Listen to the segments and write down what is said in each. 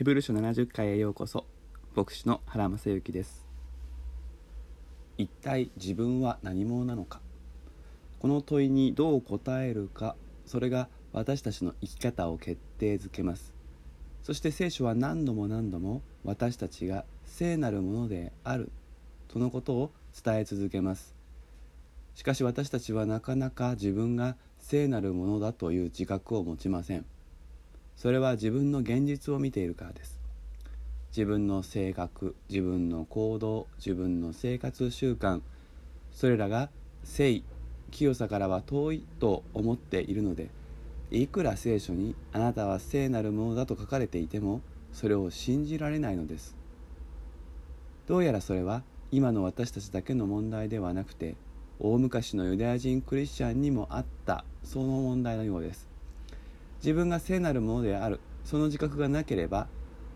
ヘブル書70回へようこそ牧師の原正幸です。一体自分は何者なのか？この問いにどう答えるか？それが私たちの生き方を決定づけます。そして聖書は何度も何度も私たちが聖なるものであるとのことを伝え続けます。しかし私たちはなかなか自分が聖なるものだという自覚を持ちません。それは自分の現実を見ているからです。自分の性格自分の行動自分の生活習慣それらが聖清さからは遠いと思っているのでいくら聖書にあなたは聖なるものだと書かれていてもそれを信じられないのです。どうやらそれは今の私たちだけの問題ではなくて大昔のユダヤ人クリスチャンにもあったその問題のようです。自分が聖なるものである。その自覚がなければ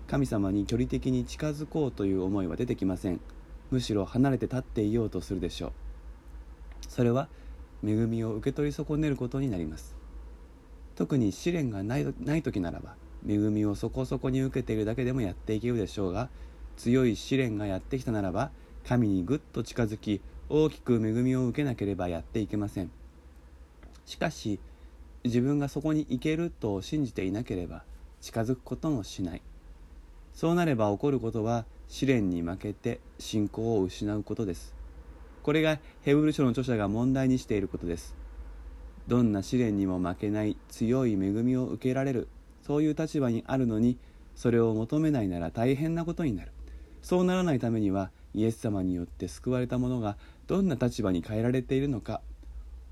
神様に距離的に近づこうという思いは出てきません。むしろ離れて立っていようとするでしょう。それは恵みを受け取り損ねることになります。特に試練がないない時ならば恵みをそこそこに受けているだけでもやっていけるでしょうが強い試練がやってきたならば神にぐっと近づき大きく恵みを受けなければやっていけません。しかし自分がそこに行けると信じていなければ近づくこともしない。そうなれば起こることは試練に負けて信仰を失うことです。これがヘブル書の著者が問題にしていることです。どんな試練にも負けない強い恵みを受けられる。そういう立場にあるのにそれを求めないなら大変なことになる。そうならないためにはイエス様によって救われた者がどんな立場に変えられているのか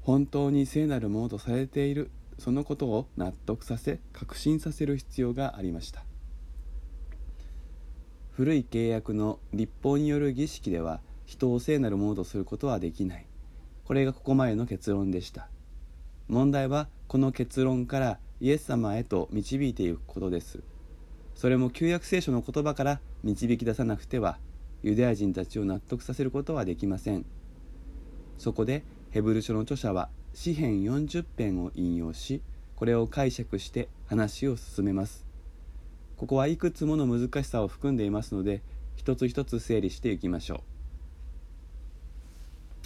本当に聖なるものとされているそのことを納得させ確信させる必要がありました。古い契約の立法による儀式では人を聖なるものとすることはできない。これがここまでの結論でした。問題はこの結論からイエス様へと導いていくことです。それも旧約聖書の言葉から導き出さなくてはユダヤ人たちを納得させることはできません。そこでヘブル書の著者は詩編40編を引用しこれを解釈して話を進めます。ここはいくつもの難しさを含んでいますので一つ一つ整理していきましょう。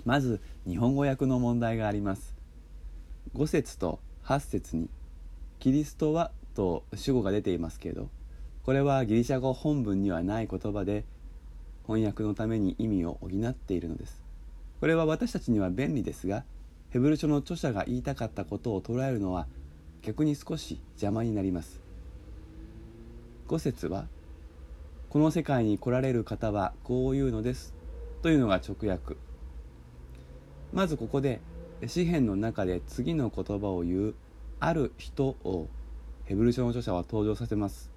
まず日本語訳の問題があります。5節と8節に「キリストは」と主語が出ていますけれどこれはギリシャ語本文にはない言葉で翻訳のために意味を補っているのです。これは私たちには便利ですがヘブル書の著者が言いたかったことを捉えるのは逆に少し邪魔になります。5節は「この世界に来られる方はこう言うのです」というのが直訳。まずここで詩篇の中で次の言葉を言う「ある人」をヘブル書の著者は登場させます。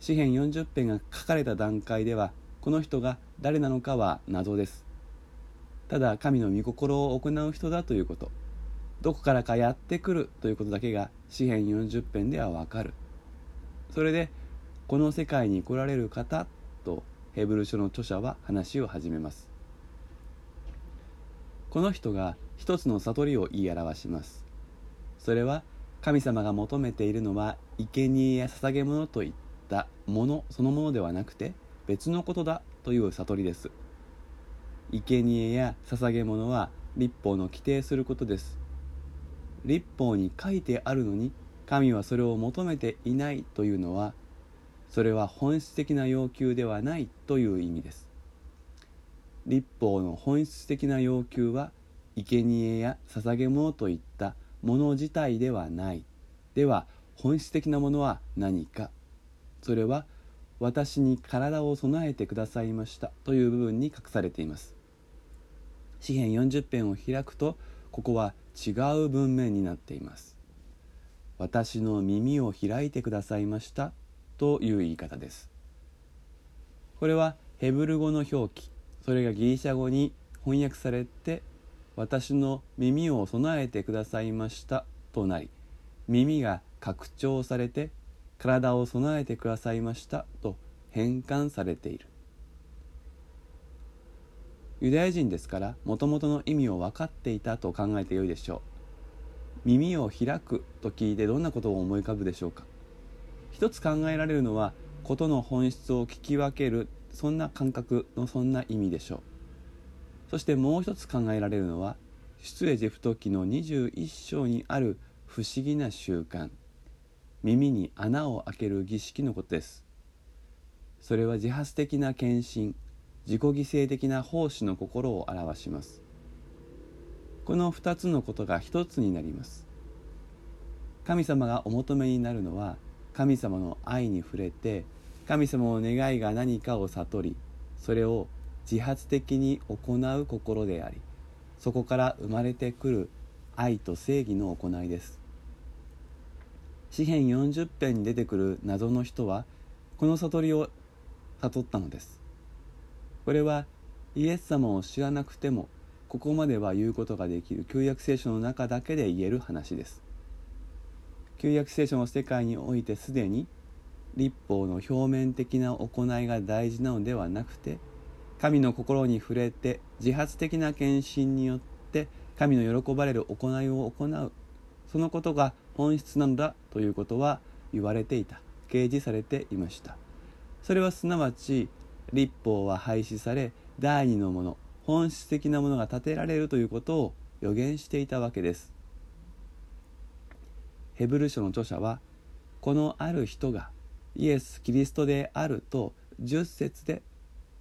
詩篇40編が書かれた段階ではこの人が誰なのかは謎です。ただ神の御心を行う人だということ。どこからかやってくるということだけが詩篇40編ではわかる。それでこの世界に来られる方とヘブル書の著者は話を始めます。この人が一つの悟りを言い表します。それは神様が求めているのは生贄や捧げ物といったものそのものではなくて別のことだという悟りです。生贄や捧げ物は立法の規定することです。立法に書いてあるのに神はそれを求めていないというのはそれは本質的な要求ではないという意味です。立法の本質的な要求は生贄や捧げ物といったもの自体ではない。では本質的なものは何か。それは私に体を備えてくださいましたという部分に隠されています。詩編40編を開くとここは違う文面になっています私の耳を開いてくださいましたという言い方です。これはヘブル語の表記それがギリシャ語に翻訳されて私の耳を備えてくださいましたとなり耳が拡張されて体を備えてくださいましたと変換されている。ユダヤ人ですからもともとの意味を分かっていたと考えてよいでしょう。耳を開くと聞いてどんなことを思い浮かぶでしょうか。一つ考えられるのは事の本質を聞き分けるそんな感覚のそんな意味でしょう。そしてもう一つ考えられるのは出エジプト記の21章にある不思議な習慣。耳に穴を開ける儀式のことです。それは自発的な献身。自己犠牲的な奉仕の心を表します。この2つのことが一つになります。神様がお求めになるのは神様の愛に触れて神様の願いが何かを悟りそれを自発的に行う心でありそこから生まれてくる愛と正義の行いです。詩編40編に出てくる謎の人はこの悟りを悟ったのです。これはイエス様を知らなくてもここまでは言うことができる。旧約聖書の中だけで言える話です。旧約聖書の世界においてすでに立法の表面的な行いが大事なのではなくて神の心に触れて自発的な献身によって神の喜ばれる行いを行う。そのことが本質なんだということは言われていた。掲示されていました。それはすなわち立法は廃止され第二のもの本質的なものが立てられるということを予言していたわけです。ヘブル書の著者はこのある人がイエス・キリストであると10節で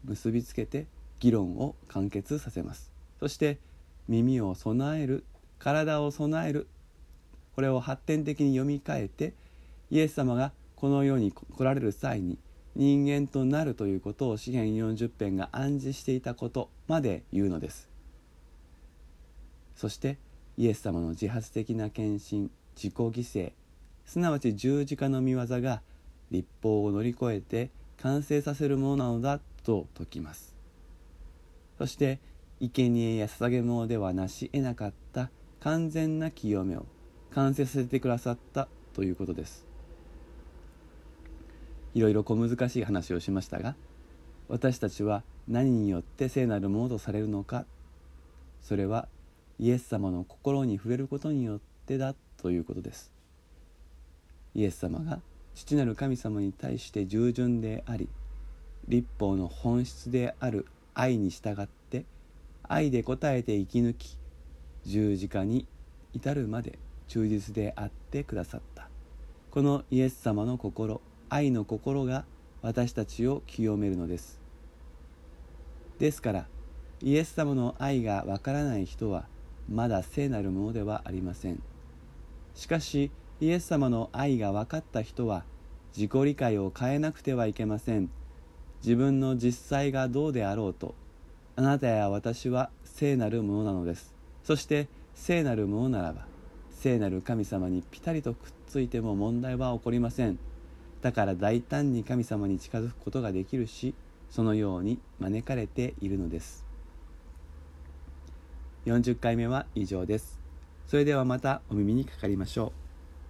結びつけて議論を完結させます。そして耳を備える体を備える。これを発展的に読み替えてイエス様がこの世に来られる際に人間となるということを詩篇40編が暗示していたことまで言うのです。そしてイエス様の自発的な献身自己犠牲すなわち十字架の御業が立法を乗り越えて完成させるものなのだと説きます。そして生贄や捧げ物ではなし得なかった完全な清めを完成させてくださったということです。いろいろ小難しい話をしましたが私たちは何によって聖なるものとされるのかそれはイエス様の心に触れることによってだということです。イエス様が父なる神様に対して従順であり立法の本質である愛に従って愛で応えて生き抜き十字架に至るまで忠実であってくださった。このイエス様の心愛の心が私たちを清めるのです。ですからイエス様の愛がわからない人はまだ聖なるものではありません。しかしイエス様の愛が分かった人は自己理解を変えなくてはいけません。自分の実際がどうであろうとあなたや私は聖なるものなのです。そして聖なるものならば聖なる神様にピタリとくっついても問題は起こりません。だから大胆に神様に近づくことができるしそのように招かれているのです。40回目は以上です。それではまたお耳にかかりましょう。